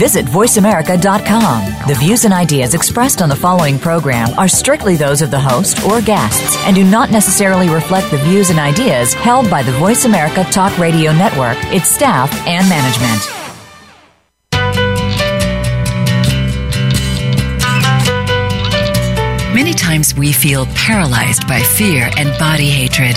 Visit VoiceAmerica.com. The views and ideas expressed on the following program are strictly those of the host or guests and do not necessarily reflect the views and ideas held by the Voice America Talk Radio Network, its staff, and management. Many times we feel paralyzed by fear and body hatred.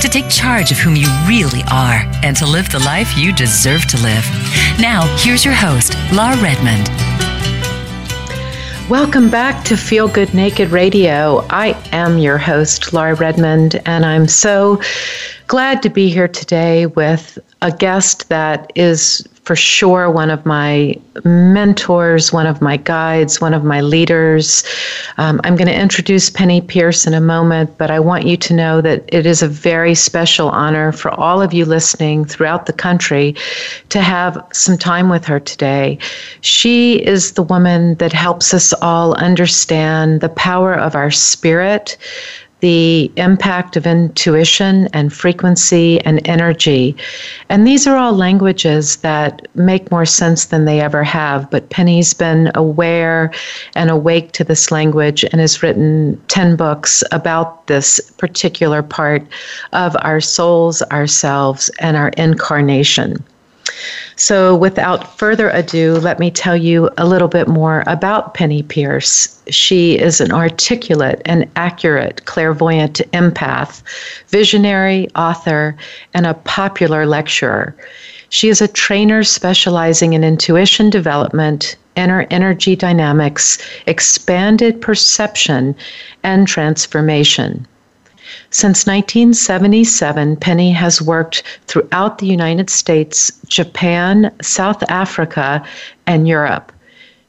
To take charge of whom you really are and to live the life you deserve to live. Now, here's your host, Lar Redmond. Welcome back to Feel Good Naked Radio. I am your host, Lar Redmond, and I'm so glad to be here today with a guest that is for sure one of my mentors, one of my guides, one of my leaders. Um, I'm going to introduce Penney Peirce in a moment, but I want you to know that it is a very special honor for all of you listening throughout the country to have some time with her today. She is the woman that helps us all understand the power of our spirit the impact of intuition and frequency and energy. And these are all languages that make more sense than they ever have. But Penney's been aware and awake to this language and has written 10 books about this particular part of our souls, ourselves, and our incarnation. So, without further ado, let me tell you a little bit more about Penney Peirce. She is an articulate and accurate clairvoyant empath, visionary, author, and a popular lecturer. She is a trainer specializing in intuition development, inner energy dynamics, expanded perception, and transformation. Since 1977, Penney has worked throughout the United States, Japan, South Africa, and Europe.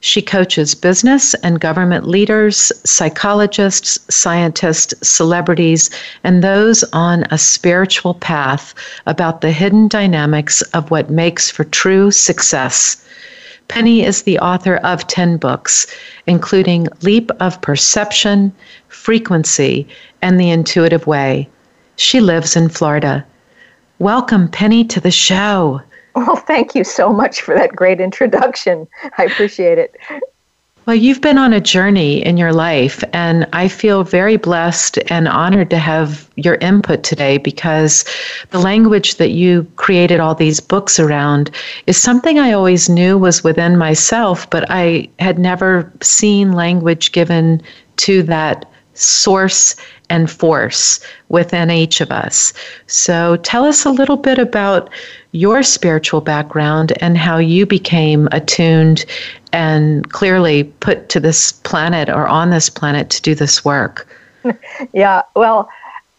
She coaches business and government leaders, psychologists, scientists, celebrities, and those on a spiritual path about the hidden dynamics of what makes for true success. Penney is the author of 10 books, including Leap of Perception, Frequency, and The Intuitive Way. She lives in Florida. Welcome, Penney, to the show. Well, thank you so much for that great introduction. I appreciate it. Well, you've been on a journey in your life, and I feel very blessed and honored to have your input today because the language that you created all these books around is something I always knew was within myself, but I had never seen language given to that source and force within each of us. So tell us a little bit about your spiritual background and how you became attuned and clearly put to this planet or on this planet to do this work. yeah, well,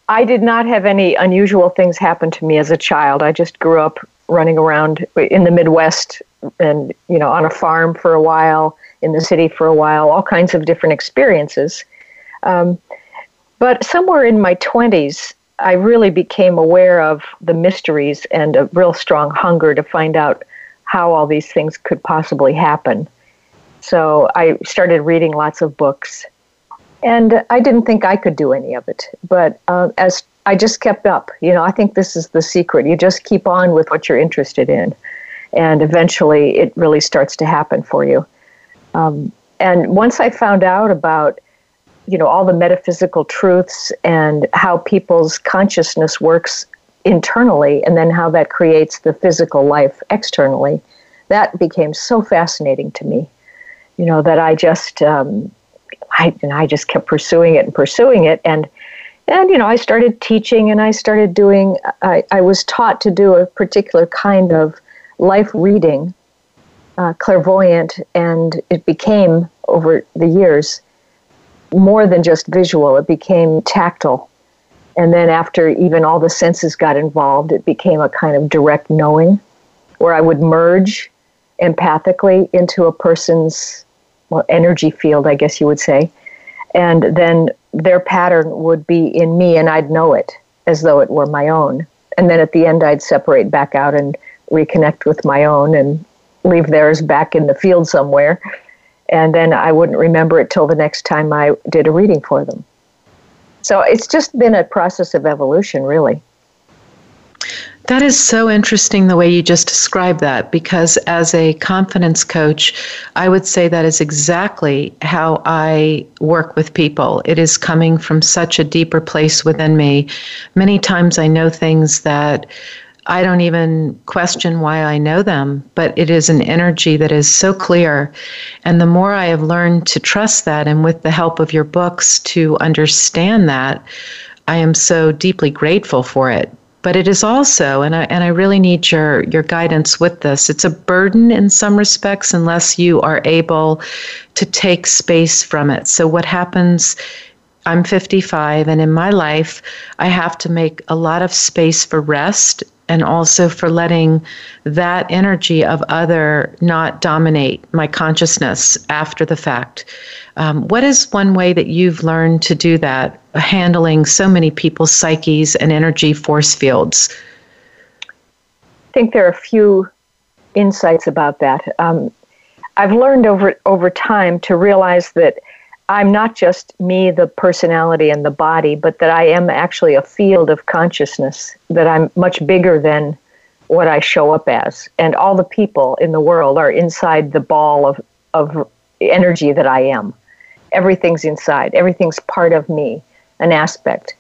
I did not have any unusual things happen to me as a child. I just grew up running around in the Midwest and, you know, on a farm for a while, in the city for a while, all kinds of different experiences. Um, but somewhere in my 20s, I really became aware of the mysteries and a real strong hunger to find out how all these things could possibly happen. So I started reading lots of books. And I didn't think I could do any of it. But uh, as I just kept up, you know, I think this is the secret. You just keep on with what you're interested in. And eventually it really starts to happen for you. Um, and once I found out about you know all the metaphysical truths and how people's consciousness works internally and then how that creates the physical life externally that became so fascinating to me you know that i just um, I, and I just kept pursuing it and pursuing it. And and you know i started teaching and i started doing i, I was taught to do a particular kind of life reading uh, clairvoyant, and it became over the years more than just visual. It became tactile, and then after even all the senses got involved, it became a kind of direct knowing, where I would merge empathically into a person's well energy field, I guess you would say, and then their pattern would be in me, and I'd know it as though it were my own. And then at the end, I'd separate back out and reconnect with my own and leave theirs back in the field somewhere. And then I wouldn't remember it till the next time I did a reading for them. So it's just been a process of evolution, really. That is so interesting the way you just described that because as a confidence coach, I would say that is exactly how I work with people. It is coming from such a deeper place within me. Many times I know things that I don't even question why I know them, but it is an energy that is so clear. And the more I have learned to trust that, and with the help of your books to understand that, I am so deeply grateful for it. But it is also, and I, and I really need your, your guidance with this, it's a burden in some respects unless you are able to take space from it. So, what happens I'm 55, and in my life, I have to make a lot of space for rest and also for letting that energy of other not dominate my consciousness after the fact. Um, what is one way that you've learned to do that, handling so many people's psyches and energy force fields? I think there are a few insights about that. Um, I've learned over over time to realize that I'm not just me, the personality and the body, but that I am actually a field of consciousness, that I'm much bigger than what I show up as. And all the people in the world are inside the ball of, of energy that I am. Everything's inside, everything's part of me, an aspect.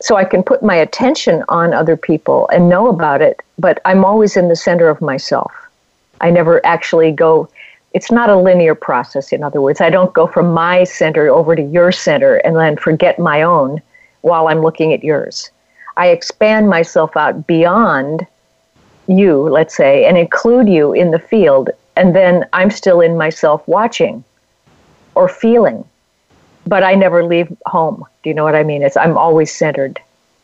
So I can put my attention on other people and know about it, but I'm always in the center of myself. I never actually go it's not a linear process in other words. I don't go from my center over to your center and then forget my own while i'm looking at yours. I expand myself out beyond you let's say and include you in the field and then i'm still in myself watching or feeling. But i never leave home. Do you know what i mean? It's i'm always centered.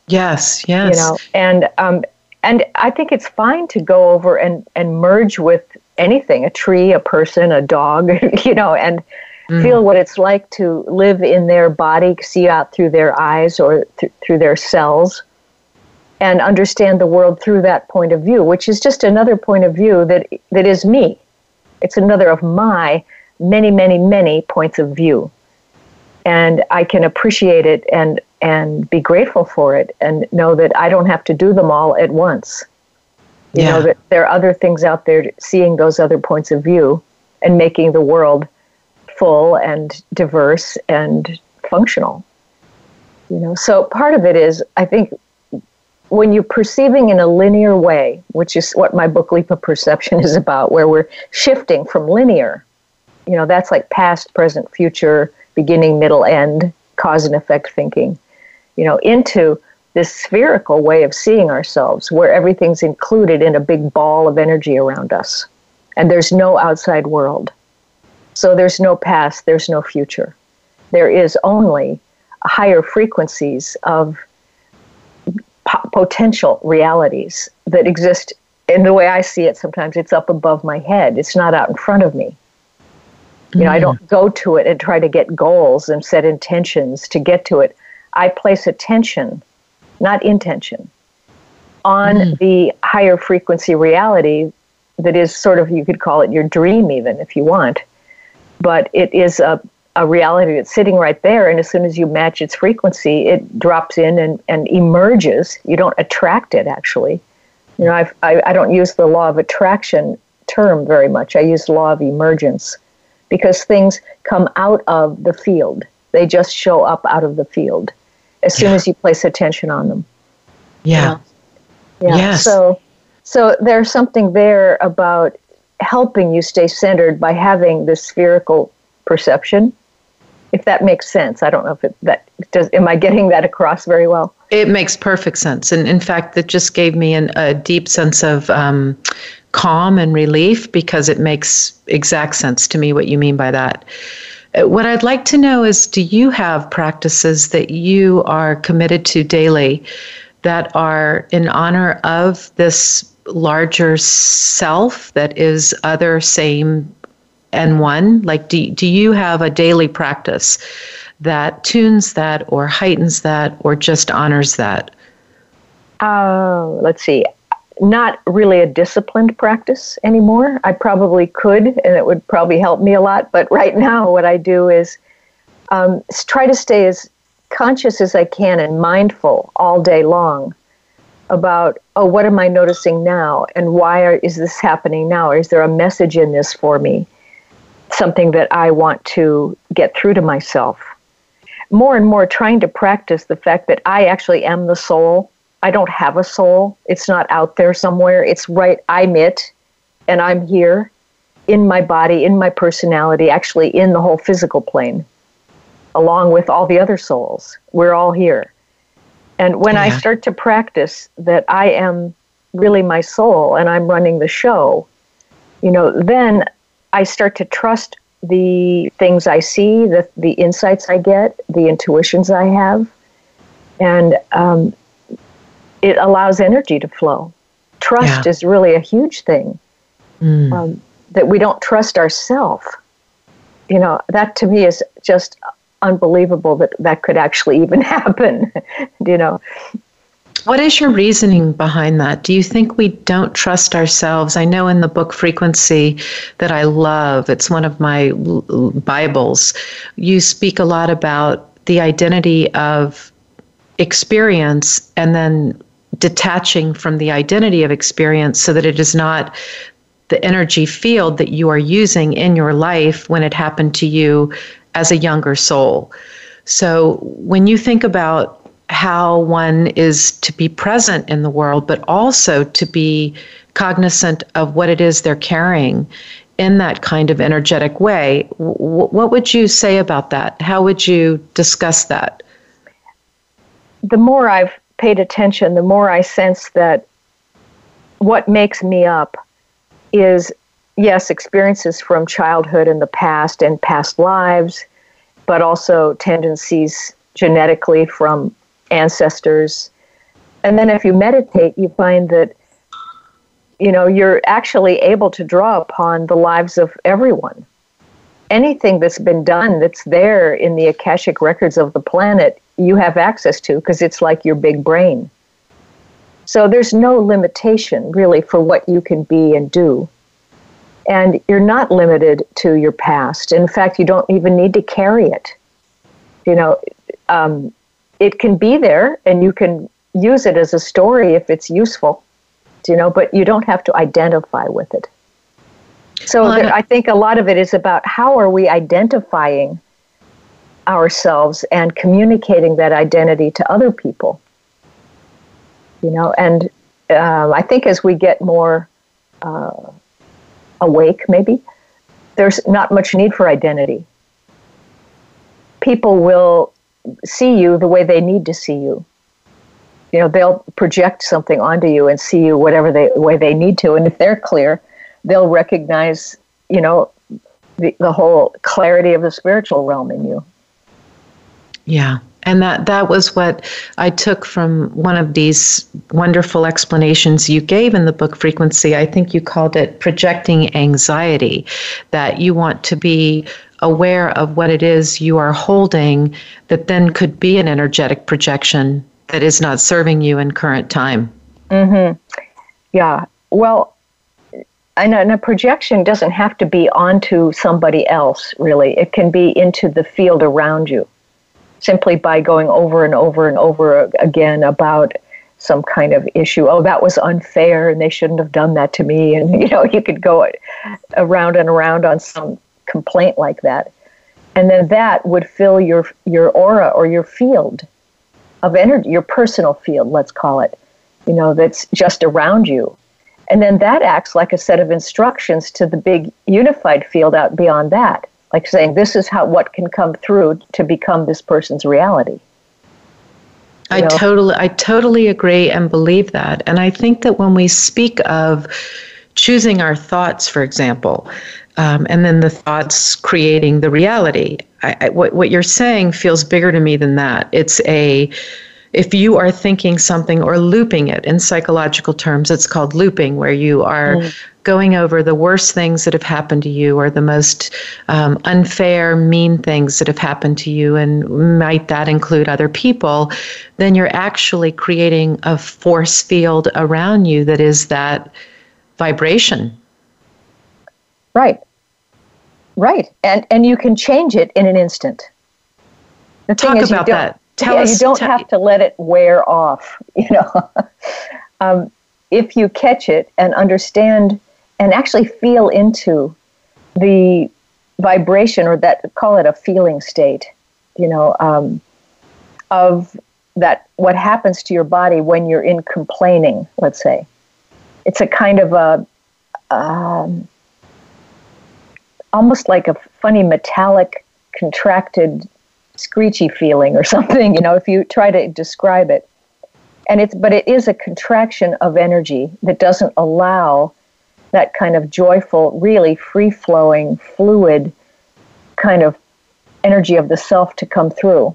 Yes yes. you know and um and i think it's fine to go over and and merge with anything a tree, a person, a dog, you know, and mm. feel what it's like to live in their body, see out through their eyes or th- through their cells, and understand the world through that point of view, which is just another point of view that, that is me. It's another of my many, many, many points of view. And I can appreciate it and, and be grateful for it and know that I don't have to do them all at once. You yeah. know, that there are other things out there seeing those other points of view and making the world full and diverse and functional. You know, so part of it is, I think, when you're perceiving in a linear way, which is what my book Leap of Perception is about, where we're shifting from linear, you know, that's like past, present, future, beginning, middle, end, cause and effect thinking, you know, into this spherical way of seeing ourselves where everything's included in a big ball of energy around us and there's no outside world. So there's no past, there's no future. There is only higher frequencies of po- potential realities that exist. In the way I see it, sometimes it's up above my head. It's not out in front of me. You know, I mm. don't go to it and try to get goals and set intentions to get to it. I place attention not intention, on mm. the higher frequency reality that is sort of, you could call it your dream, even if you want. But it is a, a reality that's sitting right there. And as soon as you match its frequency, it drops in and, and emerges. You don't attract it, actually. You know, I've, I, I don't use the law of attraction term very much. I use law of emergence because things come out of the field. They just show up out of the field as soon yeah. as you place attention on them. Yeah. Yeah. Yes. So so there's something there about helping you stay centered by having this spherical perception. If that makes sense. I don't know if it that does am I getting that across very well? It makes perfect sense. And in fact, it just gave me an, a deep sense of um, calm and relief because it makes exact sense to me what you mean by that. What I'd like to know is do you have practices that you are committed to daily that are in honor of this larger self that is other, same, and one? Like, do, do you have a daily practice that tunes that or heightens that or just honors that? Uh, let's see. Not really a disciplined practice anymore. I probably could, and it would probably help me a lot. But right now, what I do is um, try to stay as conscious as I can and mindful all day long about oh what am i noticing now and why are, is this happening now Or is there a message in this for me something that i want to get through to myself more and more trying to practice the fact that i actually am the soul i don't have a soul. It's not out there somewhere. It's right i'm it and i'm here in my body in my personality actually in the whole physical plane along with all the other souls. We're all here. And when yeah. I start to practice that I am really my soul and I'm running the show, you know, then I start to trust the things I see, the, the insights I get, the intuitions I have, and um, it allows energy to flow. Trust yeah. is really a huge thing. Mm. Um, that we don't trust ourselves. You know, that to me is just unbelievable that that could actually even happen, you know. What is your reasoning behind that? Do you think we don't trust ourselves? I know in the book Frequency that I love, it's one of my Bibles, you speak a lot about the identity of experience and then detaching from the identity of experience so that it is not the energy field that you are using in your life when it happened to you as a younger soul. So when you think about how one is to be present in the world, but also to be cognizant of what it is they're carrying in that kind of energetic way, w- what would you say about that? How would you discuss that? The more I've paid attention, the more I sense that what makes me up is yes, experiences from childhood and the past and past lives, but also tendencies genetically from ancestors. And then if you meditate, you find that you know you're actually able to draw upon the lives of everyone. Anything that's been done that's there in the akashic records of the planet, you have access to because it's like your big brain. So there's no limitation really for what you can be and do. And you're not limited to your past. In fact, you don't even need to carry it. You know, um, it can be there and you can use it as a story if it's useful, you know, but you don't have to identify with it. So well, there, I think a lot of it is about how are we identifying ourselves and communicating that identity to other people. You know, and uh, I think as we get more uh, awake, maybe, there's not much need for identity. People will see you the way they need to see you. You know, they'll project something onto you and see you whatever they way they need to, and if they're clear, they'll recognize, you know, the, the whole clarity of the spiritual realm in you. Yeah. And that, that was what I took from one of these wonderful explanations you gave in the book Frequency. I think you called it projecting anxiety, that you want to be aware of what it is you are holding that then could be an energetic projection that is not serving you in current time. Mm-hmm. Yeah. Well, and a, and a projection doesn't have to be onto somebody else, really. It can be into the field around you simply by going over and over and over again about some kind of issue. Oh, that was unfair, and they shouldn't have done that to me. And you know, you could go around and around on some complaint like that, and then that would fill your your aura or your field of energy, your personal field, let's call it. You know, that's just around you. And then that acts like a set of instructions to the big unified field out beyond that like saying this is how what can come through to become this person's reality. You I know? totally I totally agree and believe that. And I think that when we speak of choosing our thoughts, for example, um, and then the thoughts creating the reality. I, I, what, what you're saying feels bigger to me than that. It's a if you are thinking something or looping it in psychological terms, it's called looping, where you are mm. going over the worst things that have happened to you or the most um, unfair, mean things that have happened to you, and might that include other people, then you're actually creating a force field around you that is that vibration. Right. Right. And and you can change it in an instant. The Talk about that Tell yeah, us, you don't have to let it wear off. You know, um, if you catch it and understand and actually feel into the vibration or that call it a feeling state, you know, um, of that what happens to your body when you're in complaining. Let's say it's a kind of a um, almost like a funny metallic contracted screechy feeling or something, you know, if you try to describe it. And it's but it is a contraction of energy that doesn't allow that kind of joyful, really free flowing, fluid kind of energy of the self to come through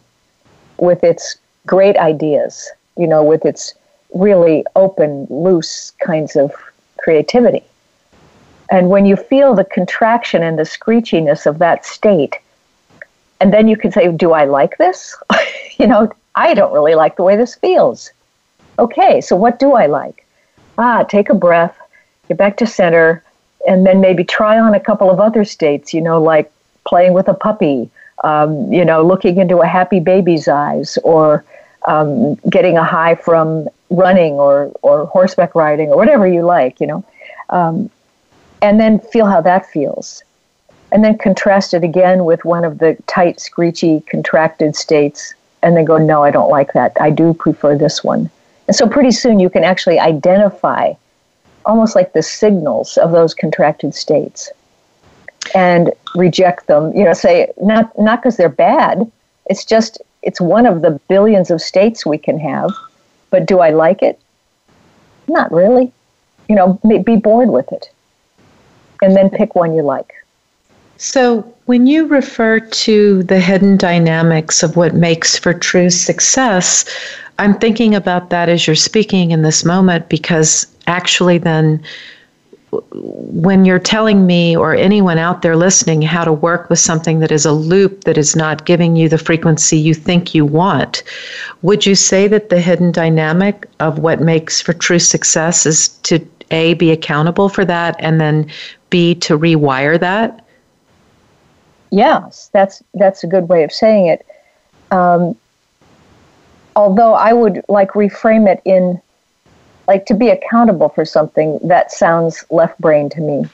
with its great ideas, you know, with its really open, loose kinds of creativity. And when you feel the contraction and the screechiness of that state, and then you can say, Do I like this? you know, I don't really like the way this feels. Okay, so what do I like? Ah, take a breath, get back to center, and then maybe try on a couple of other states, you know, like playing with a puppy, um, you know, looking into a happy baby's eyes, or um, getting a high from running or, or horseback riding or whatever you like, you know. Um, and then feel how that feels and then contrast it again with one of the tight, screechy, contracted states, and then go, no, I don't like that. I do prefer this one. And so pretty soon you can actually identify almost like the signals of those contracted states and reject them. You know, say not not because they're bad. It's just it's one of the billions of states we can have. But do I like it? Not really. You know, be bored with it, and then pick one you like. So, when you refer to the hidden dynamics of what makes for true success, I'm thinking about that as you're speaking in this moment because actually, then, when you're telling me or anyone out there listening how to work with something that is a loop that is not giving you the frequency you think you want, would you say that the hidden dynamic of what makes for true success is to A, be accountable for that, and then B, to rewire that? Yes, that's that's a good way of saying it. Um, although I would like reframe it in like to be accountable for something that sounds left brain to me,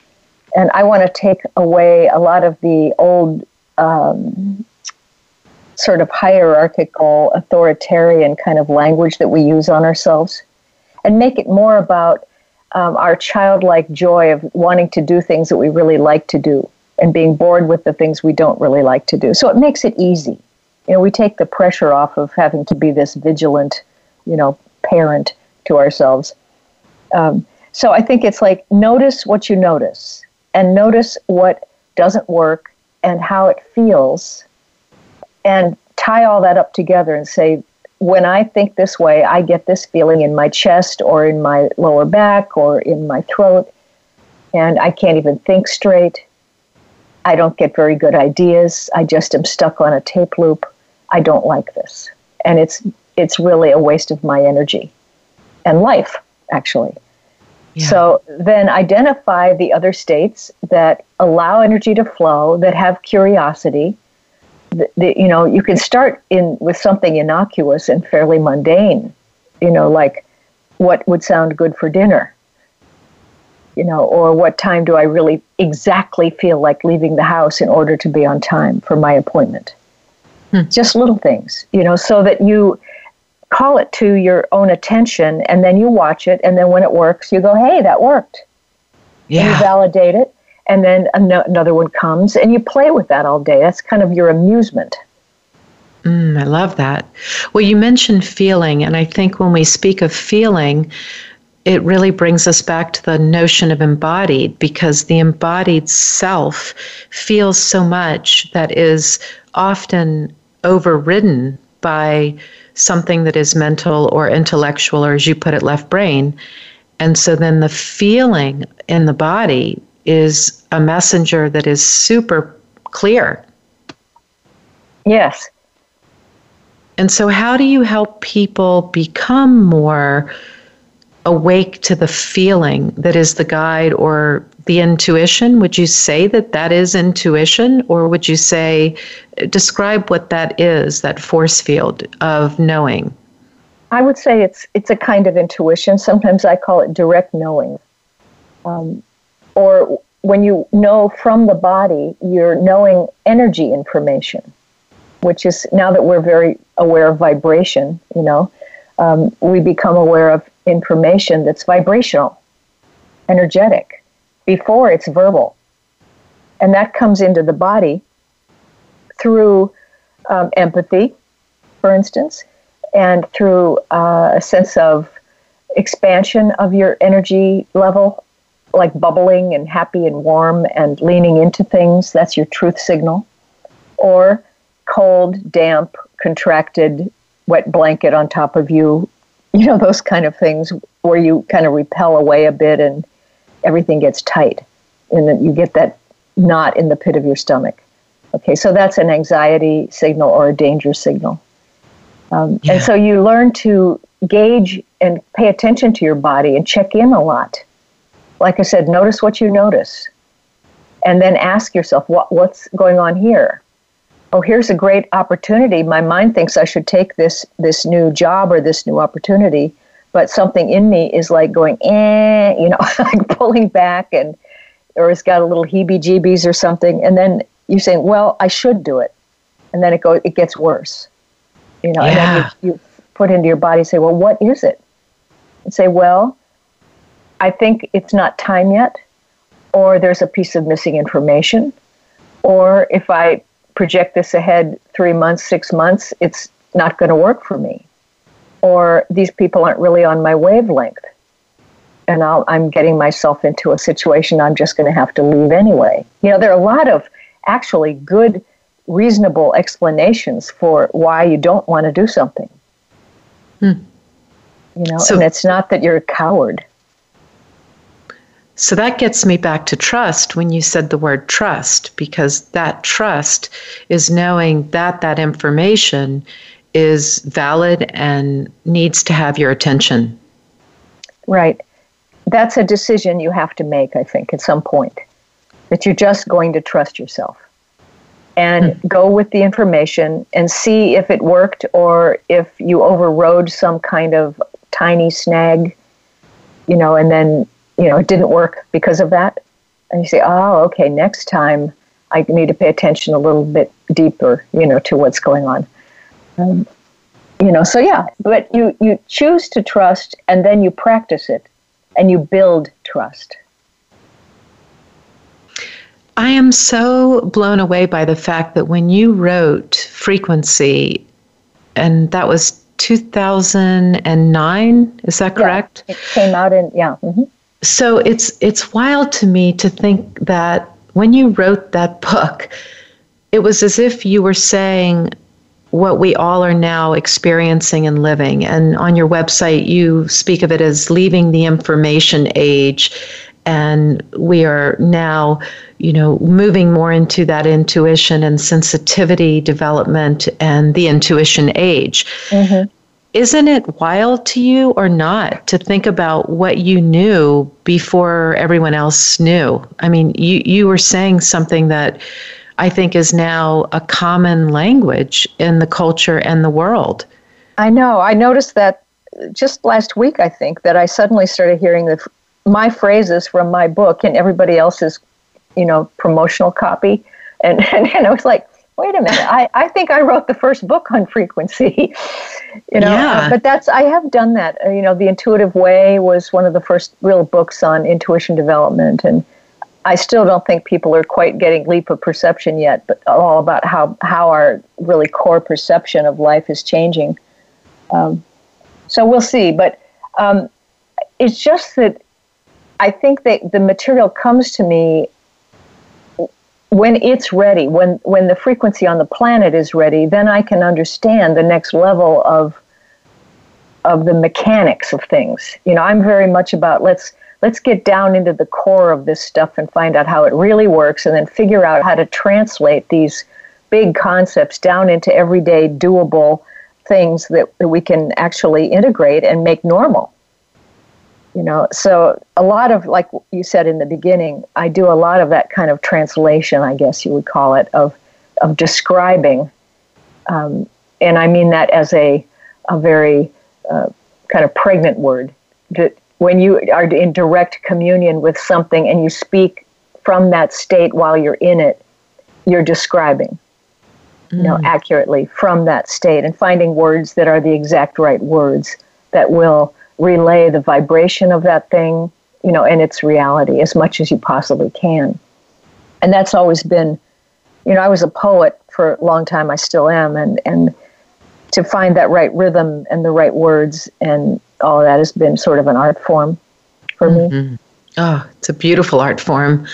and I want to take away a lot of the old um, sort of hierarchical, authoritarian kind of language that we use on ourselves, and make it more about um, our childlike joy of wanting to do things that we really like to do and being bored with the things we don't really like to do. So it makes it easy. You know, we take the pressure off of having to be this vigilant, you know, parent to ourselves. Um, so I think it's like notice what you notice and notice what doesn't work and how it feels and tie all that up together and say, when I think this way, I get this feeling in my chest or in my lower back or in my throat, and I can't even think straight. I don't get very good ideas. I just am stuck on a tape loop. I don't like this. And it's it's really a waste of my energy and life, actually. Yeah. So then identify the other states that allow energy to flow, that have curiosity. The, the, you know, you can start in with something innocuous and fairly mundane. You know, like what would sound good for dinner you know, or what time do I really exactly feel like leaving the house in order to be on time for my appointment? Hmm. Just little things, you know, so that you call it to your own attention and then you watch it and then when it works, you go, hey, that worked. Yeah. And you validate it and then another one comes and you play with that all day. That's kind of your amusement. Mm, I love that. Well, you mentioned feeling, and I think when we speak of feeling, it really brings us back to the notion of embodied because the embodied self feels so much that is often overridden by something that is mental or intellectual, or as you put it, left brain. And so then the feeling in the body is a messenger that is super clear. Yes. And so, how do you help people become more awake to the feeling that is the guide or the intuition? Would you say that that is intuition, or would you say, describe what that is, that force field of knowing? I would say it's it's a kind of intuition. Sometimes I call it direct knowing, um, or when you know from the body, you're knowing energy information, which is now that we're very aware of vibration. You know, um, we become aware of information that's vibrational, energetic before it's verbal. And that comes into the body through um, empathy, for instance, and through uh, a sense of expansion of your energy level, like bubbling and happy and warm and leaning into things. That's your truth signal. Or cold, damp, contracted, wet blanket on top of you. You know, those kind of things where you kind of repel away a bit and everything gets tight and then you get that knot in the pit of your stomach. Okay, so that's an anxiety signal or a danger signal. Um, yeah. And so you learn to gauge and pay attention to your body and check in a lot. Like I said, notice what you notice. And then ask yourself, what, what's going on here? Oh, here's a great opportunity. My mind thinks I should take this, this new job or this new opportunity but something in me is like going, eh, you know, like pulling back and, or it's got a little heebie jeebies or something. And then you're saying, well, I should do it. And then it goes, it gets worse, you know, yeah. and then you, you put into your body, say, well, what is it? And say, well, I think it's not time yet, or there's a piece of missing information, or if I project this ahead three months, six months, it's not going to work for me or these people aren't really on my wavelength. And i am getting myself into a situation I'm just going to have to leave anyway. You know, there are a lot of actually good, reasonable explanations for why you don't want to do something. Hmm. You know, so, and it's not that you're a coward. So that gets me back to trust when you said the word trust, because that trust is knowing that that information is valid and needs to have your attention. Right. That's a decision you have to make, I think, at some point. That you're just going to trust yourself and hmm. go with the information and see if it worked or if you overrode some kind of tiny snag, you know, and then, you know, it didn't work because of that. And you say, oh, okay, next time I need to pay attention a little bit deeper, you know, to what's going on. Um, you know, so yeah, but you, you choose to trust and then you practice it and you build trust. I am so blown away by the fact that when you wrote Frequency, and that was 2009, is that correct? Yeah, it came out in, yeah. Mm-hmm. So it's it's wild to me to think that when you wrote that book, it was as if you were saying, what we all are now experiencing and living. And on your website, you speak of it as leaving the information age. And we are now, you know, moving more into that intuition and sensitivity development and the intuition age. Mm-hmm. Isn't it wild to you or not to think about what you knew before everyone else knew? I mean, you, you were saying something that I think is now a common language in the culture and the world. I know. I noticed that just last week, I think, that I suddenly started hearing the, my phrases from my book and everybody else's, you know, promotional copy. And, and, and I was like, wait a minute, I, I think I wrote the first book on frequency. you know, yeah. but that's, I have done that. Uh, you know, The Intuitive Way was one of the first real books on intuition development. And, I still don't think people are quite getting leap of perception yet, but all about how, how our really core perception of life is changing. Um, so we'll see. But um, it's just that I think that the material comes to me when it's ready, when when the frequency on the planet is ready, then I can understand the next level of of the mechanics of things. You know, I'm very much about let's let's get down into the core of this stuff and find out how it really works and then figure out how to translate these big concepts down into everyday doable things that, that we can actually integrate and make normal you know so a lot of like you said in the beginning i do a lot of that kind of translation i guess you would call it of of describing um, and i mean that as a a very uh, kind of pregnant word that when you are in direct communion with something and you speak from that state while you're in it you're describing mm. you know mm. accurately from that state and finding words that are the exact right words that will relay the vibration of that thing, you know, and its reality as much as you possibly can. And that's always been, you know, I was a poet for a long time, I still am, and, and to find that right rhythm and the right words and all of that has been sort of an art form for mm-hmm. me. Oh, it's a beautiful art form.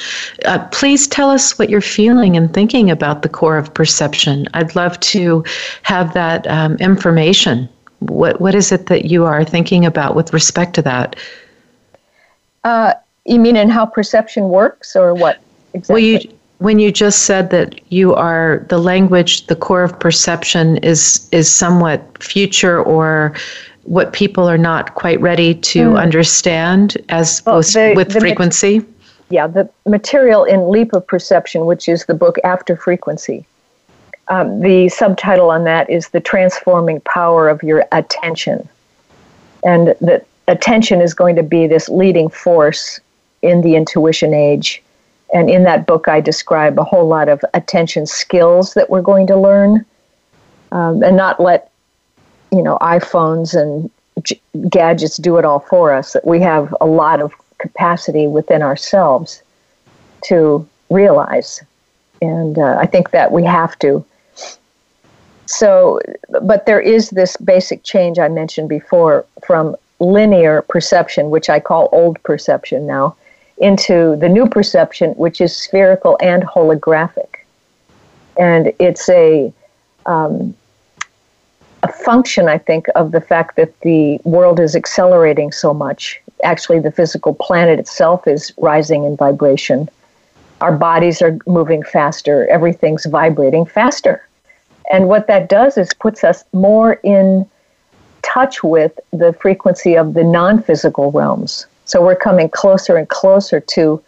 Uh, please tell us what you're feeling and thinking about the core of perception. I'd love to have that um, information what what is it that you are thinking about with respect to that? Uh, you mean in how perception works, or what exactly? Well, you when you just said that you are the language, the core of perception is is somewhat future or what people are not quite ready to mm. understand as well, the, with the frequency. yeah, the material in Leap of Perception, which is the book After Frequency, um, the subtitle on that is The Transforming Power of Your Attention. And that attention is going to be this leading force in the intuition age. And in that book, I describe a whole lot of attention skills that we're going to learn um, and not let, you know, iPhones and g- gadgets do it all for us. That we have a lot of capacity within ourselves to realize. And uh, I think that we have to so, but there is this basic change I mentioned before from linear perception, which I call old perception now, into the new perception, which is spherical and holographic. And it's a, um, a function, I think, of the fact that the world is accelerating so much. Actually, the physical planet itself is rising in vibration. Our bodies are moving faster, everything's vibrating faster. And what that does is puts us more in touch with the frequency of the non physical realms. So we're coming closer and closer to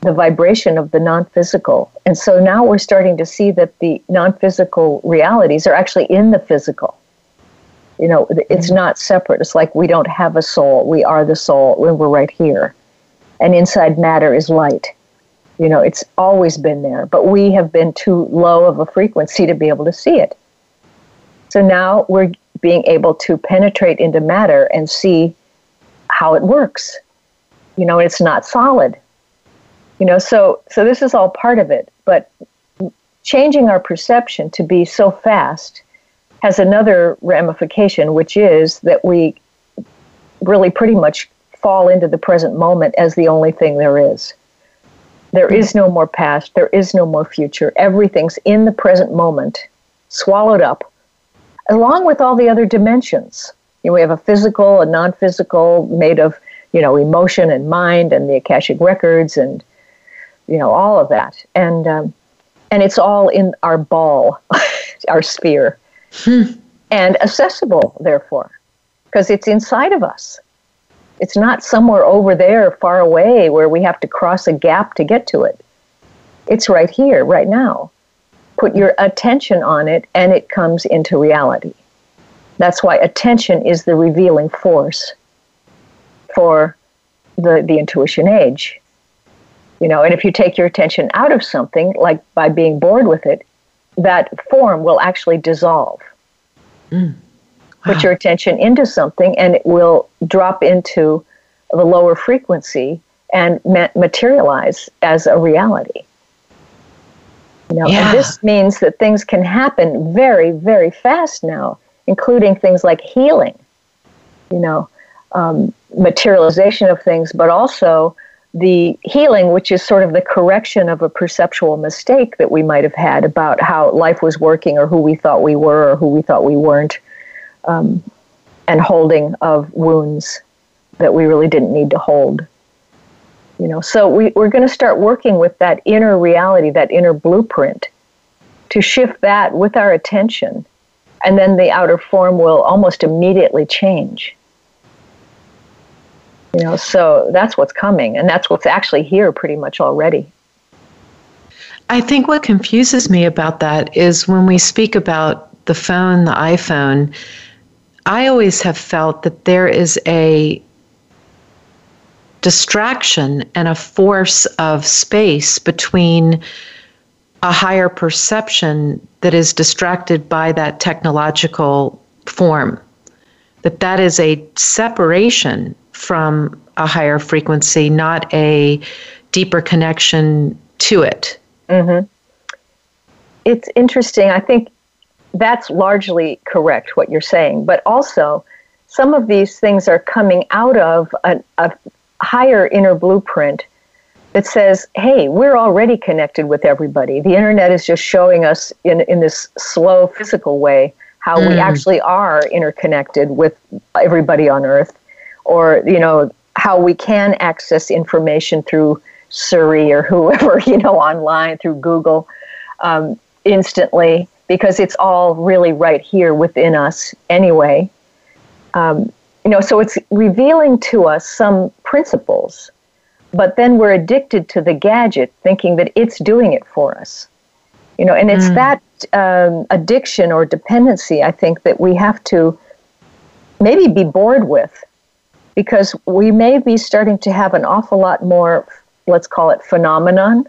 the vibration of the non physical. And so now we're starting to see that the non physical realities are actually in the physical. You know, it's mm-hmm. not separate. It's like we don't have a soul. We are the soul when we're right here. And inside matter is light. You know, it's always been there, but we have been too low of a frequency to be able to see it. So now we're being able to penetrate into matter and see how it works. You know, it's not solid. You know, so so this is all part of it, but changing our perception to be so fast has another ramification, which is that we really pretty much fall into the present moment as the only thing there is. There is no more past. There is no more future. Everything's in the present moment, swallowed up, along with all the other dimensions. You know, we have a physical, a non physical, made of, you know, emotion and mind and the Akashic records and, you know, all of that. And, um, and it's all in our ball, our sphere, hmm. and accessible, therefore, because it's inside of us. It's not somewhere over there far away where we have to cross a gap to get to it. It's right here, right now. Put your attention on it and it comes into reality. That's why attention is the revealing force for the, the intuition age. You know, and if you take your attention out of something, like by being bored with it, that form will actually dissolve. Mm put your attention into something and it will drop into the lower frequency and materialize as a reality. You know, yeah. and this means that things can happen very, very fast now, including things like healing. You know, um, materialization of things, but also the healing, which is sort of the correction of a perceptual mistake that we might have had about how life was working or who we thought we were or who we thought we weren't, um, and holding of wounds that we really didn't need to hold. You know, so we, we're going to start working with that inner reality, that inner blueprint, to shift that with our attention, and then the outer form will almost immediately change. You know, so that's what's coming, and that's what's actually here pretty much already. I think what confuses me about that is when we speak about the phone, the iPhone, I always have felt that there is a distraction and a force of space between a higher perception that is distracted by that technological form that that is a separation from a higher frequency, not a deeper connection to it. Mm-hmm. It's interesting. I think that's largely correct, what you're saying. But also, some of these things are coming out of a, a higher inner blueprint that says, hey, we're already connected with everybody. The internet is just showing us in, in this slow physical way how mm. we actually are interconnected with everybody on earth or you know how we can access information through Siri or whoever you know online through Google um, instantly because it's all really right here within us anyway. Um, you know, so it's revealing to us some principles, but then we're addicted to the gadget, thinking that it's doing it for us. You know, and it's mm. that um, addiction or dependency, I think, that we have to maybe be bored with because we may be starting to have an awful lot more, let's call it phenomenon,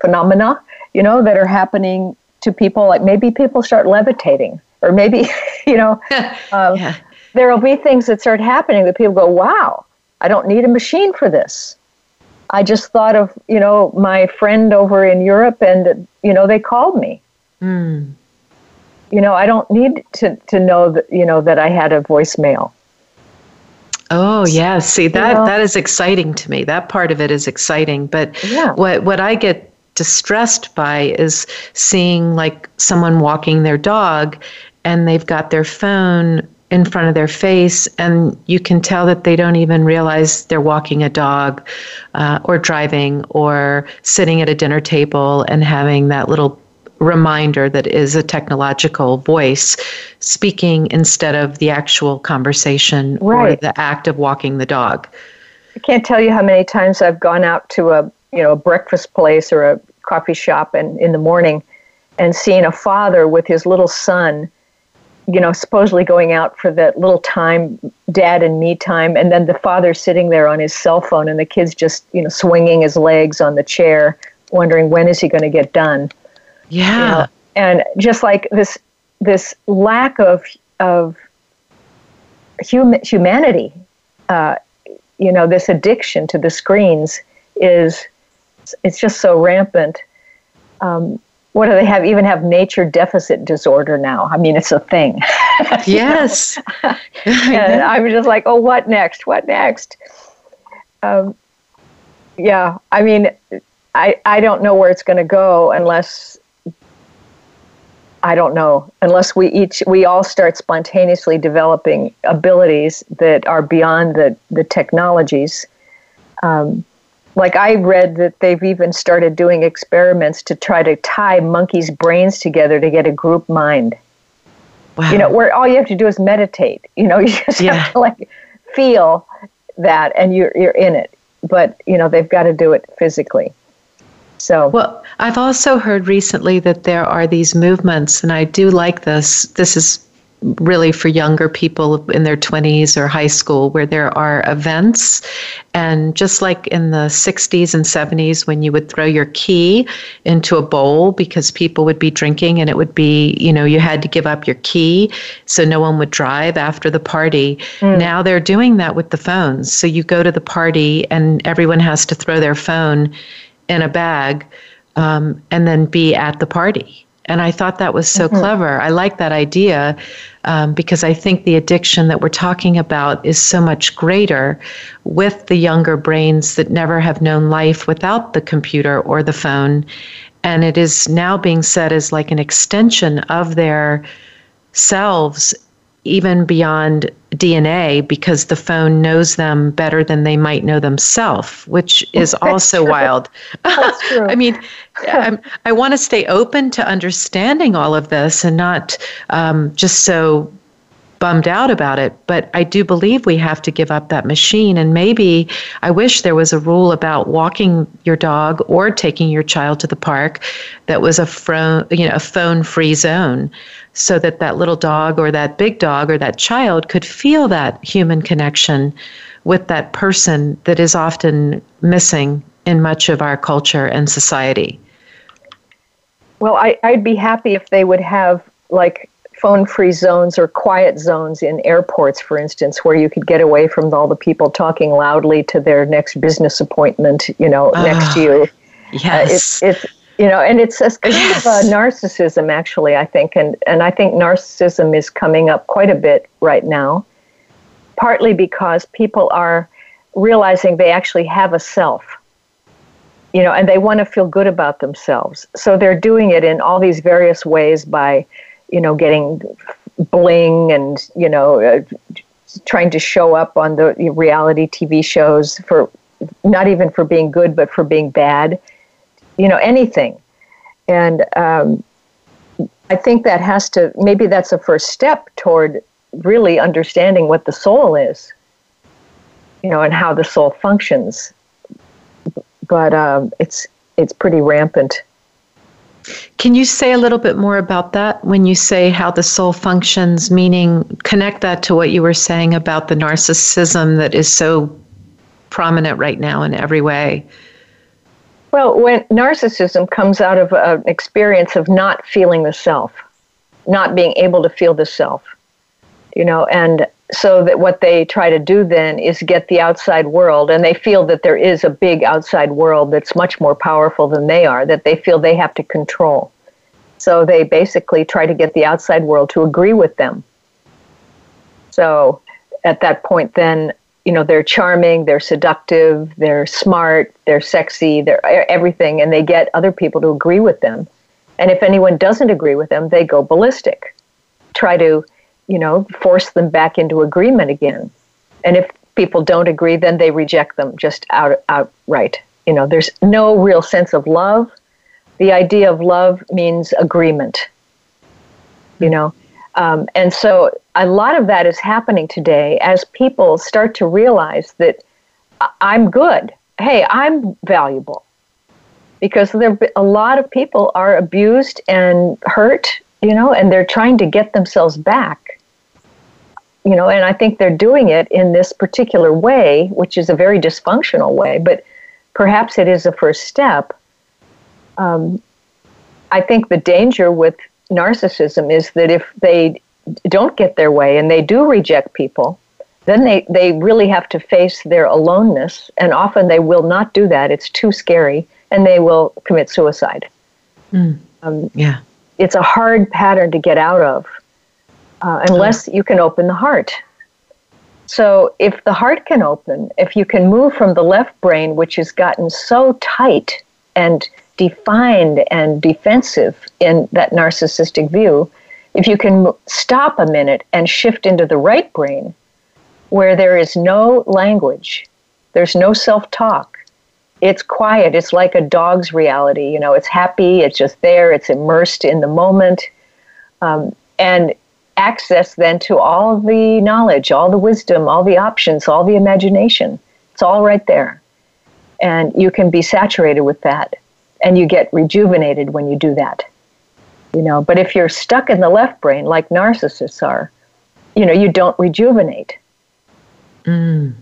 phenomena, you know, that are happening to people. Like maybe people start levitating, or maybe, you know, um, yeah. there will be things that start happening that people go, wow, I don't need a machine for this. I just thought of, you know, my friend over in Europe and, you know, they called me. Mm. You know, I don't need to, to know that, you know, that I had a voicemail. Oh yeah, see that you know, that is exciting to me. That part of it is exciting, but yeah. what what I get distressed by is seeing like someone walking their dog and they've got their phone in front of their face and you can tell that they don't even realize they're walking a dog uh, or driving or sitting at a dinner table and having that little reminder that is a technological voice speaking instead of the actual conversation right. or the act of walking the dog. I can't tell you how many times I've gone out to a you know a breakfast place or a coffee shop and in the morning and seeing a father with his little son you know supposedly going out for that little time dad and me time and then the father sitting there on his cell phone and the kid's just you know swinging his legs on the chair wondering when is he going to get done yeah. You know, and just like this this lack of of hum- humanity, uh, you know, this addiction to the screens is it's just so rampant. Um, what do they have? Even have nature deficit disorder now. I mean, it's a thing. yes. and I'm just like, oh, what next? What next? Um, yeah, I mean, I I don't know where it's going to go unless I don't know unless we each we all start spontaneously developing abilities that are beyond the the technologies. Um, like I read that they've even started doing experiments to try to tie monkeys' brains together to get a group mind. Wow. You know, where all you have to do is meditate. You know, you just yeah. have to like feel that, and you're you're in it. But you know, they've got to do it physically. So, well, I've also heard recently that there are these movements, and I do like this. This is really for younger people in their 20s or high school where there are events and just like in the 60s and 70s when you would throw your key into a bowl because people would be drinking and it would be you know you had to give up your key so no one would drive after the party mm. now they're doing that with the phones so you go to the party and everyone has to throw their phone in a bag um, and then be at the party. And I thought that was so mm-hmm. clever. I like that idea um, because I think the addiction that we're talking about is so much greater with the younger brains that never have known life without the computer or the phone. And it is now being said as like an extension of their selves even beyond DNA because the phone knows them better than they might know themselves, which is also true. wild. I mean, I'm, i want to stay open to understanding all of this and not um, just so bummed out about it. But I do believe we have to give up that machine. And maybe I wish there was a rule about walking your dog or taking your child to the park that was a, phone, you know, a phone free zone so that that little dog or that big dog or that child could feel that human connection with that person that is often missing in much of our culture and society. Well, I, I'd be happy if they would have like phone free zones or quiet zones in airports, for instance, where you could get away from all the people talking loudly to their next business appointment, you know, next to you. Yes. Uh, it's, it's, you know and it's a kind yes. of a narcissism actually i think and and i think narcissism is coming up quite a bit right now partly because people are realizing they actually have a self you know and they want to feel good about themselves so they're doing it in all these various ways by you know getting bling and you know uh, trying to show up on the reality tv shows for not even for being good but for being bad you know, anything. And um, I think that has to, maybe that's a first step toward really understanding what the soul is, you know, and how the soul functions. But um, it's, it's pretty rampant. Can you say a little bit more about that when you say how the soul functions, meaning connect that to what you were saying about the narcissism that is so prominent right now in every way? Well, when narcissism comes out of an experience of not feeling the self, not being able to feel the self, you know, and so that what they try to do then is get the outside world, and they feel that there is a big outside world that's much more powerful than they are, that they feel they have to control. So they basically try to get the outside world to agree with them. So at that point, then you know they're charming they're seductive they're smart they're sexy they're everything and they get other people to agree with them and if anyone doesn't agree with them they go ballistic try to you know force them back into agreement again and if people don't agree then they reject them just out outright you know there's no real sense of love the idea of love means agreement you know um, and so a lot of that is happening today as people start to realize that I'm good. Hey, I'm valuable. Because there a lot of people are abused and hurt, you know, and they're trying to get themselves back. You know, and I think they're doing it in this particular way, which is a very dysfunctional way, but perhaps it is a first step. Um, I think the danger with narcissism is that if they don't get their way and they do reject people, then they, they really have to face their aloneness. And often they will not do that. It's too scary. And they will commit suicide. Mm. Um, yeah. It's a hard pattern to get out of uh, unless you can open the heart. So, if the heart can open, if you can move from the left brain, which has gotten so tight and defined and defensive in that narcissistic view, if you can stop a minute and shift into the right brain, where there is no language, there's no self talk, it's quiet, it's like a dog's reality. You know, it's happy, it's just there, it's immersed in the moment. Um, and access then to all the knowledge, all the wisdom, all the options, all the imagination. It's all right there. And you can be saturated with that. And you get rejuvenated when you do that you know but if you're stuck in the left brain like narcissists are you know you don't rejuvenate mm,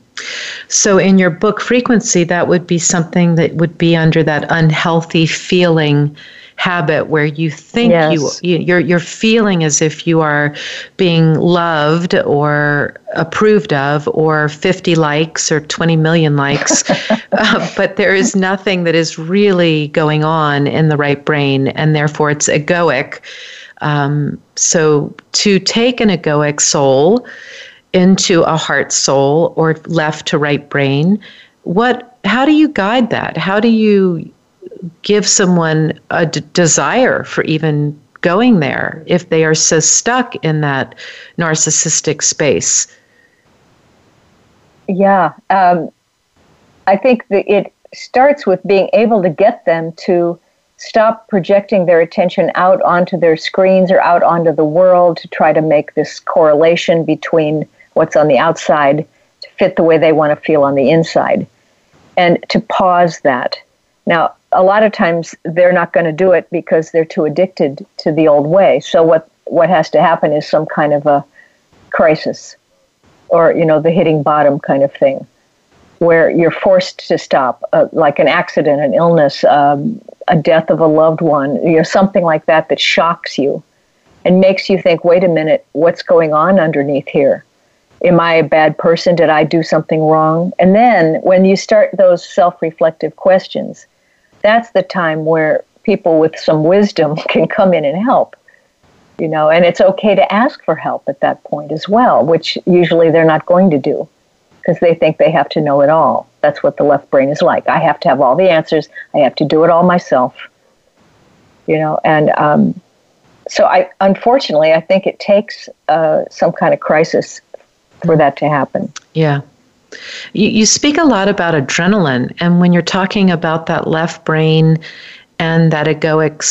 So, in your book frequency, that would be something that would be under that unhealthy feeling habit where you think yes. you, you you're you're feeling as if you are being loved or approved of or 50 likes or 20 million likes. Uh, but there is nothing that is really going on in the right brain and therefore it's egoic. Um, so to take an egoic soul into a heart soul or left to right brain what how do you guide that? How do you give someone a d- desire for even going there if they are so stuck in that narcissistic space yeah um, i think that it starts with being able to get them to stop projecting their attention out onto their screens or out onto the world to try to make this correlation between what's on the outside to fit the way they want to feel on the inside. And to pause that. Now, a lot of times they're not going to do it because they're too addicted to the old way. So what what has to happen is some kind of a crisis or you know the hitting bottom kind of thing where you're forced to stop uh, like an accident an illness um, a death of a loved one you know something like that that shocks you and makes you think wait a minute what's going on underneath here am I a bad person? Did I do something wrong? And then when you start those self reflective questions, that's the time where people with some wisdom can come in and help. You know, and it's okay to ask for help at that point as well, which usually they're not going to do because they think they have to know it all. That's what the left brain is like. I have to have all the answers. I have to do it all myself. You know, and um, so I, unfortunately, I think it takes uh, some kind of crisis for that to happen. Yeah. You, you speak a lot about adrenaline, and when you're talking about that left brain and that egoic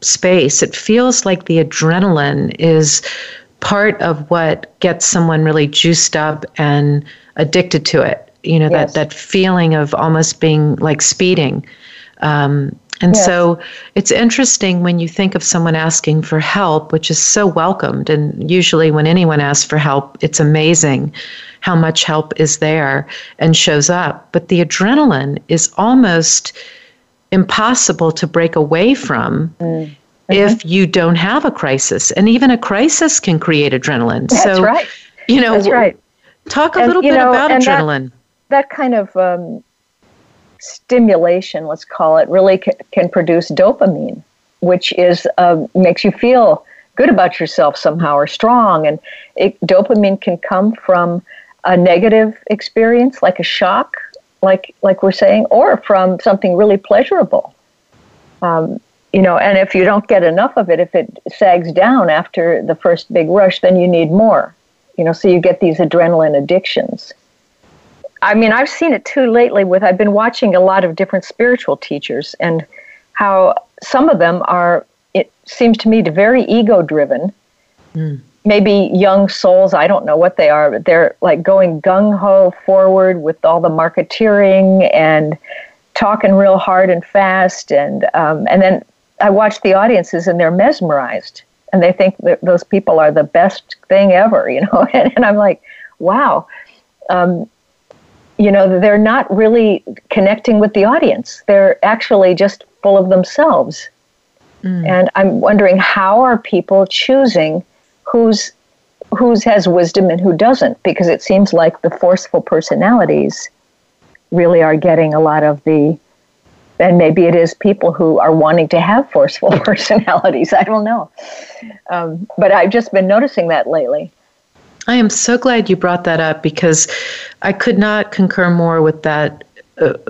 space, it feels like the adrenaline is part of what gets someone really juiced up and addicted to it. You know, yes. that, that feeling of almost being like speeding. Um, and yes. so it's interesting when you think of someone asking for help, which is so welcomed. And usually, when anyone asks for help, it's amazing how much help is there and shows up. But the adrenaline is almost impossible to break away from. Mm. If mm-hmm. you don't have a crisis, and even a crisis can create adrenaline. That's so, right. You know, That's right. Talk a and, little bit know, about adrenaline. That, that kind of um, stimulation, let's call it, really can, can produce dopamine, which is uh, makes you feel good about yourself somehow or strong. And it, dopamine can come from a negative experience, like a shock, like like we're saying, or from something really pleasurable. Um, you know, and if you don't get enough of it, if it sags down after the first big rush, then you need more. You know, so you get these adrenaline addictions. I mean, I've seen it too lately with I've been watching a lot of different spiritual teachers and how some of them are it seems to me very ego driven. Mm. Maybe young souls, I don't know what they are, but they're like going gung ho forward with all the marketeering and talking real hard and fast and um, and then I watch the audiences and they're mesmerized and they think that those people are the best thing ever, you know. and, and I'm like, wow. Um, you know, they're not really connecting with the audience. They're actually just full of themselves. Mm. And I'm wondering how are people choosing who's who's has wisdom and who doesn't because it seems like the forceful personalities really are getting a lot of the and maybe it is people who are wanting to have forceful personalities. I don't know. Um, but i've just been noticing that lately. I am so glad you brought that up because I could not concur more with that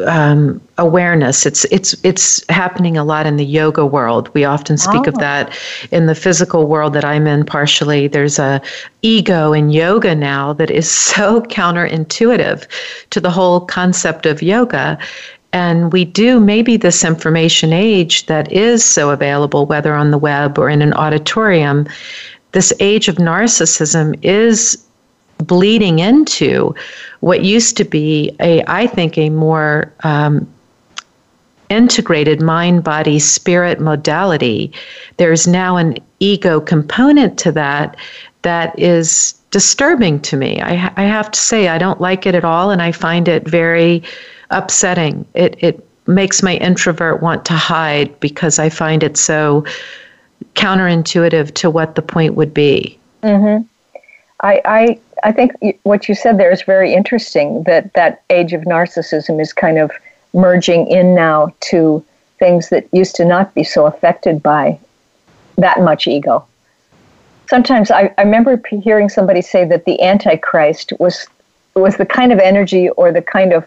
um, awareness. It's it's it's happening a lot in the yoga world. We often speak oh. of that in the physical world that I'm in. Partially, there's a ego in yoga now that is so counterintuitive to the whole concept of yoga. And we do maybe this information age that is so available, whether on the web or in an auditorium, this age of narcissism is bleeding into what used to be a i think a more um, integrated mind body spirit modality there's now an ego component to that that is disturbing to me. I, I have to say, I don't like it at all, and I find it very upsetting. It, it makes my introvert want to hide because I find it so counterintuitive to what the point would be. Mm-hmm. I, I, I think what you said there is very interesting that that age of narcissism is kind of merging in now to things that used to not be so affected by that much ego. Sometimes I, I remember hearing somebody say that the Antichrist was was the kind of energy or the kind of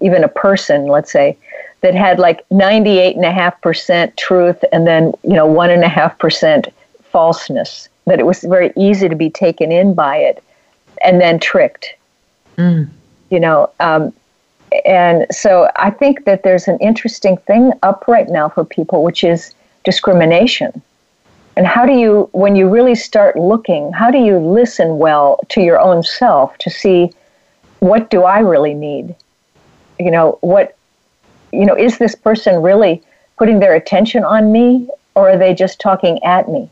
even a person, let's say, that had like 98.5% truth and then, you know, 1.5% falseness, that it was very easy to be taken in by it and then tricked. Mm. You know, um, and so I think that there's an interesting thing up right now for people, which is discrimination. And how do you, when you really start looking, how do you listen well to your own self to see what do I really need? You know, what you know, is this person really putting their attention on me or are they just talking at me?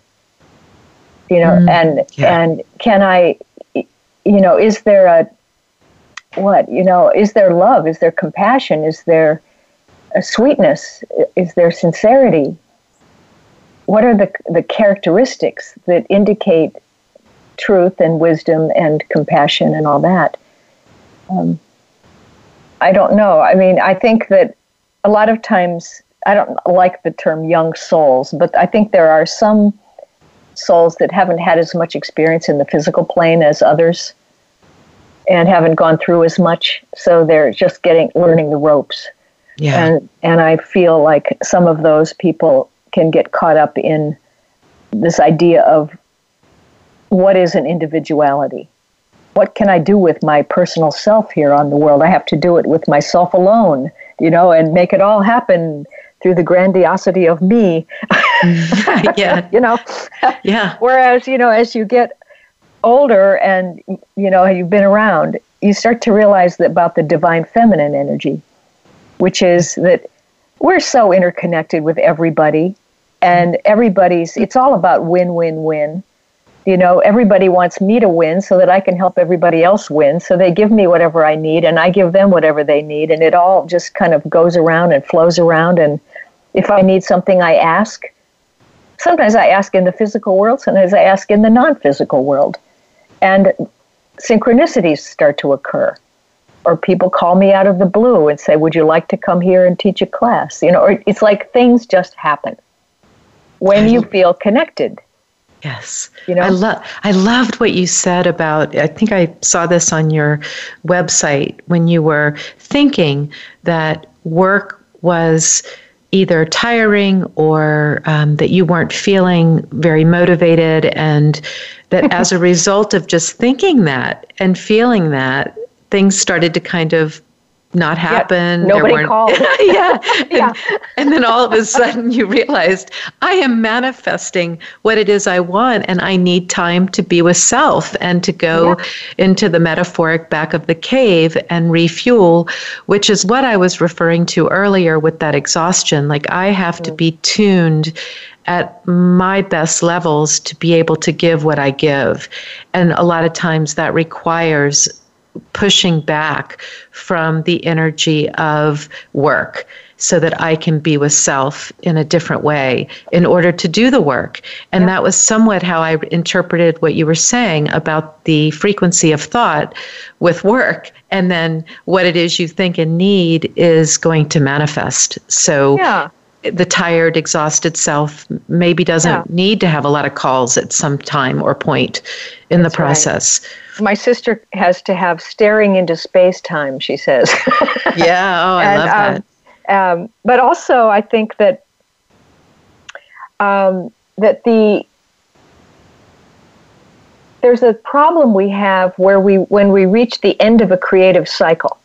You know, mm, and yeah. and can I you know, is there a what, you know, is there love? Is there compassion? Is there sweetness? Is there sincerity? What are the the characteristics that indicate truth and wisdom and compassion and all that? Um, I don't know. I mean, I think that a lot of times I don't like the term young souls, but I think there are some souls that haven't had as much experience in the physical plane as others and haven't gone through as much, so they're just getting learning the ropes. Yeah. And and I feel like some of those people can get caught up in this idea of what is an individuality? What can I do with my personal self here on the world? I have to do it with myself alone you know, and make it all happen through the grandiosity of me. yeah. you know. Yeah. Whereas, you know, as you get older and you know, you've been around, you start to realize that about the divine feminine energy, which is that we're so interconnected with everybody and everybody's it's all about win-win-win you know, everybody wants me to win so that I can help everybody else win. So they give me whatever I need and I give them whatever they need. And it all just kind of goes around and flows around. And if I need something, I ask. Sometimes I ask in the physical world, sometimes I ask in the non physical world. And synchronicities start to occur. Or people call me out of the blue and say, Would you like to come here and teach a class? You know, or it's like things just happen when you feel connected Yes. You know? I love I loved what you said about I think I saw this on your website when you were thinking that work was either tiring or um, that you weren't feeling very motivated and that as a result of just thinking that and feeling that things started to kind of not happen. Yeah, nobody called. yeah. yeah. And, and, then all of a sudden you realized I am manifesting what it is I want and I need time to be with self and to go yeah. into the metaphoric back of the cave and refuel, which is what I was referring to earlier with that exhaustion. Like I have mm. to be tuned at my best levels to be able to give what I give. And a lot of times that requires pushing back from the energy of work so that I can be with self in a different way in order to do the work. And that was somewhat how I interpreted what you were saying about the frequency of thought with work. And then what it is you think and need is going to manifest. So yeah the tired, exhausted self maybe doesn't yeah. need to have a lot of calls at some time or point in That's the process. Right. My sister has to have staring into space time, she says. yeah, oh, I and, love that. Um, um, but also, I think that um, that the there's a problem we have where we when we reach the end of a creative cycle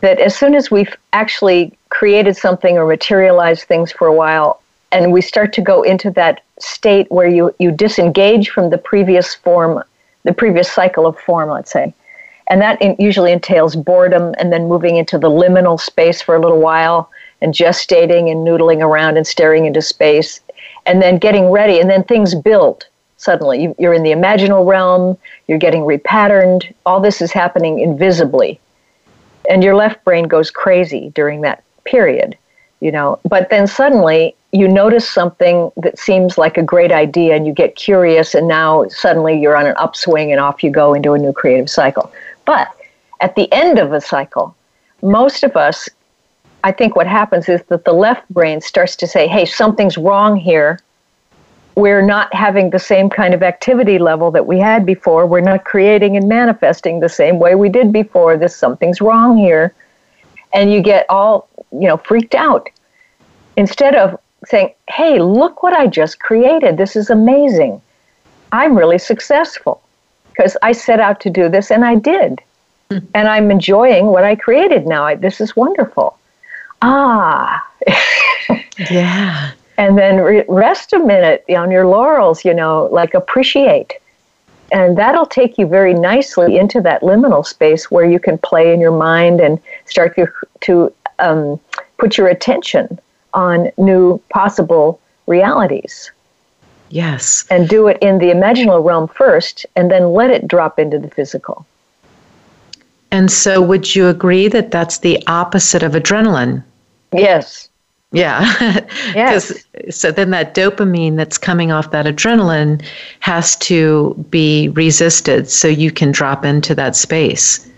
that as soon as we've actually created something or materialized things for a while and we start to go into that state where you, you disengage from the previous form the previous cycle of form let's say and that in, usually entails boredom and then moving into the liminal space for a little while and gestating and noodling around and staring into space and then getting ready and then things build suddenly. You're in the imaginal realm, you're getting repatterned. All this is happening invisibly. And your left brain goes crazy during that period, you know. But then suddenly you notice something that seems like a great idea and you get curious, and now suddenly you're on an upswing and off you go into a new creative cycle. But at the end of a cycle, most of us, I think what happens is that the left brain starts to say, hey, something's wrong here we're not having the same kind of activity level that we had before. We're not creating and manifesting the same way we did before. This something's wrong here. And you get all, you know, freaked out. Instead of saying, "Hey, look what I just created. This is amazing. I'm really successful because I set out to do this and I did. Hmm. And I'm enjoying what I created now. I, this is wonderful." Ah. yeah and then re- rest a minute on your laurels, you know, like appreciate. And that'll take you very nicely into that liminal space where you can play in your mind and start to, to um, put your attention on new possible realities. Yes. And do it in the imaginal realm first, and then let it drop into the physical. And so, would you agree that that's the opposite of adrenaline? Yes. Yeah. Yes. so then that dopamine that's coming off that adrenaline has to be resisted so you can drop into that space.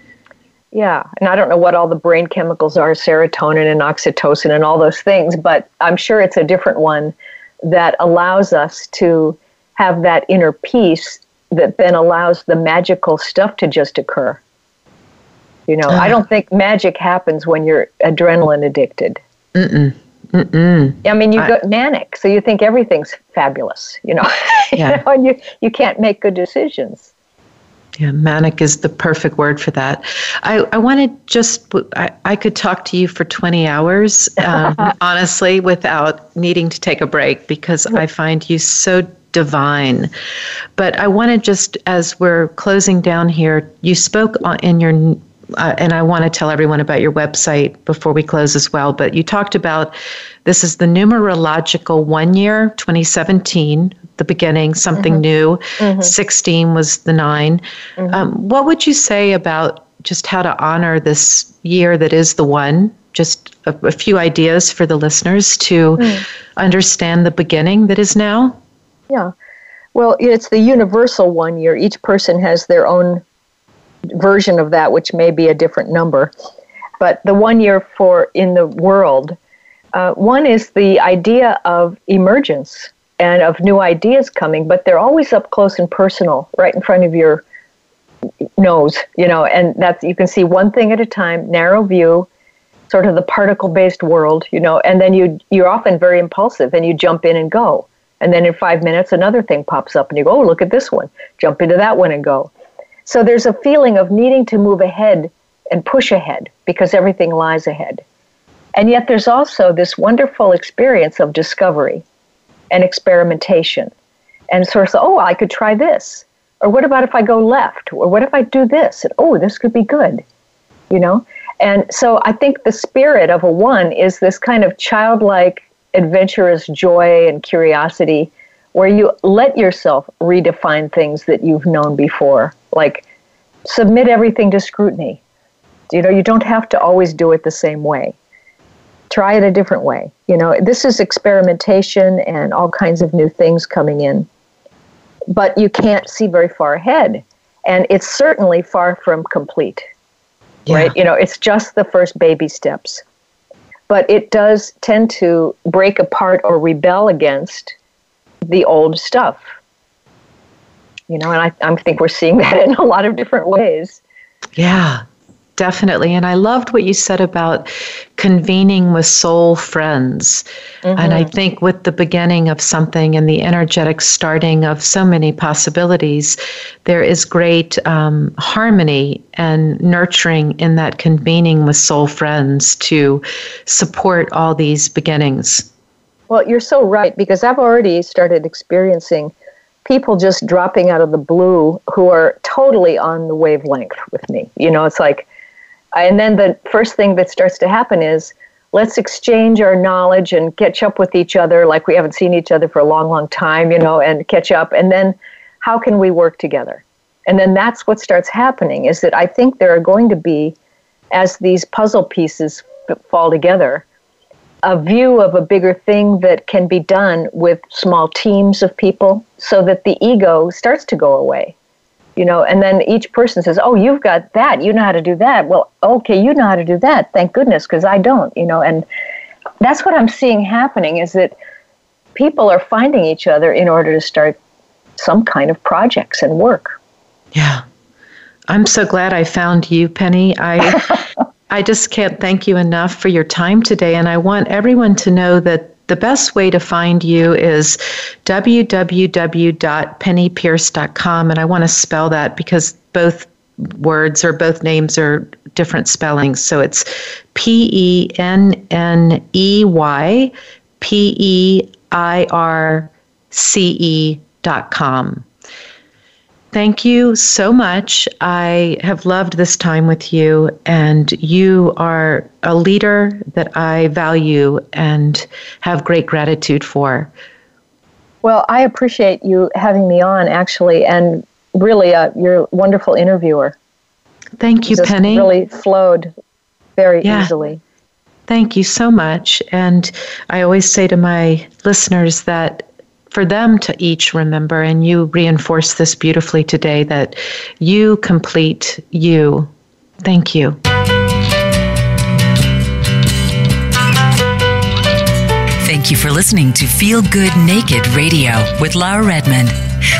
Yeah. And I don't know what all the brain chemicals are serotonin and oxytocin and all those things, but I'm sure it's a different one that allows us to have that inner peace that then allows the magical stuff to just occur. You know, uh. I don't think magic happens when you're adrenaline addicted. Mm-mm. Mm-mm. I mean, you got manic, so you think everything's fabulous, you know, yeah. you know, and you, you can't make good decisions. Yeah, manic is the perfect word for that. I, I want to just, I, I could talk to you for 20 hours, um, honestly, without needing to take a break because I find you so divine. But I want to just, as we're closing down here, you spoke in your uh, and I want to tell everyone about your website before we close as well. But you talked about this is the numerological one year, 2017, the beginning, something mm-hmm. new. Mm-hmm. 16 was the 9 mm-hmm. um, what would you say about just how to honor this year that is the one? Just a, a few ideas for the listeners to mm. understand the beginning that is now? Yeah. Well, it's the universal one year. Each person has their own version of that, which may be a different number. But the one year for in the world, uh, one is the idea of emergence and of new ideas coming, but they're always up close and personal, right in front of your nose, you know, and that's you can see one thing at a time, narrow view, sort of the particle-based world, you know, and then you you're often very impulsive and you jump in and go. And then in five minutes, another thing pops up, and you go, "Oh, look at this one!" Jump into that one and go. So there's a feeling of needing to move ahead and push ahead because everything lies ahead. And yet there's also this wonderful experience of discovery and experimentation. And sort of, oh, I could try this. Or what about if I go left? Or what if I do this? And oh, this could be good. You know? And so I think the spirit of a one is this kind of childlike, adventurous joy and curiosity where you let yourself redefine things that you've known before like submit everything to scrutiny. You know, you don't have to always do it the same way. Try it a different way. You know, this is experimentation and all kinds of new things coming in. But you can't see very far ahead. And it's certainly far from complete. Yeah. Right? You know, it's just the first baby steps. But it does tend to break apart or rebel against the old stuff you know, and I, I think we're seeing that in a lot of different ways. Yeah, definitely. And I loved what you said about convening with soul friends. Mm-hmm. And I mm-hmm. think with the beginning of something and the energetic starting of so many possibilities, there is great um, harmony and nurturing in that convening with soul friends to support all these beginnings. Well, you're so right because I've already started experiencing people just dropping out of the blue who are totally on the wavelength with me. You know, it's like, and then the first thing that starts to happen is, let's exchange our knowledge and catch up with each other like we haven't seen each other for a long, long time, you know, and catch up. And then how can we work together? And then that's what starts happening is that I think there are going to be, as these puzzle pieces fall together, a view of a bigger thing that can be done with small teams of people so that the ego starts to go away you know? And then each person says oh you've got that. You know how to do that. Well okay you know how to do that. Thank goodness because i don't you know? And that's what i'm seeing happening is that people are finding each other in order to start some kind of projects and work. Yeah. I'm so glad i found you Penney. I I just can't thank you enough for your time today. And I want everyone to know that the best way to find you is www.penneypeirce.com. And I want to spell that because both words or both names are different spellings. So it's P E N N E Y P E I R C E dot com. Thank you so much. I have loved this time with you, and you are a leader that I value and have great gratitude for. Well, I appreciate you having me on, actually, and really, uh, you're a wonderful interviewer. Thank you, Penney. Really flowed very yeah. easily. Thank you so much. And I always say to my listeners that for them to each remember, and you reinforce this beautifully today, that you complete you. Thank you. Thank you for listening to Feel Good Naked Radio with Laura Redmond.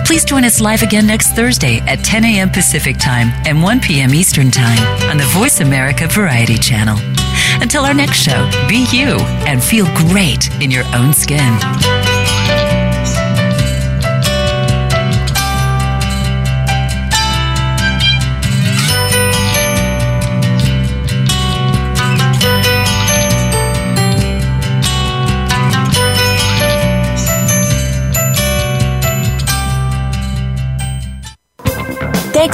Please join us live again next Thursday at 10 a.m. Pacific Time and 1 p.m. Eastern Time on the Voice America Variety Channel. Until our next show, be you and feel great in your own skin.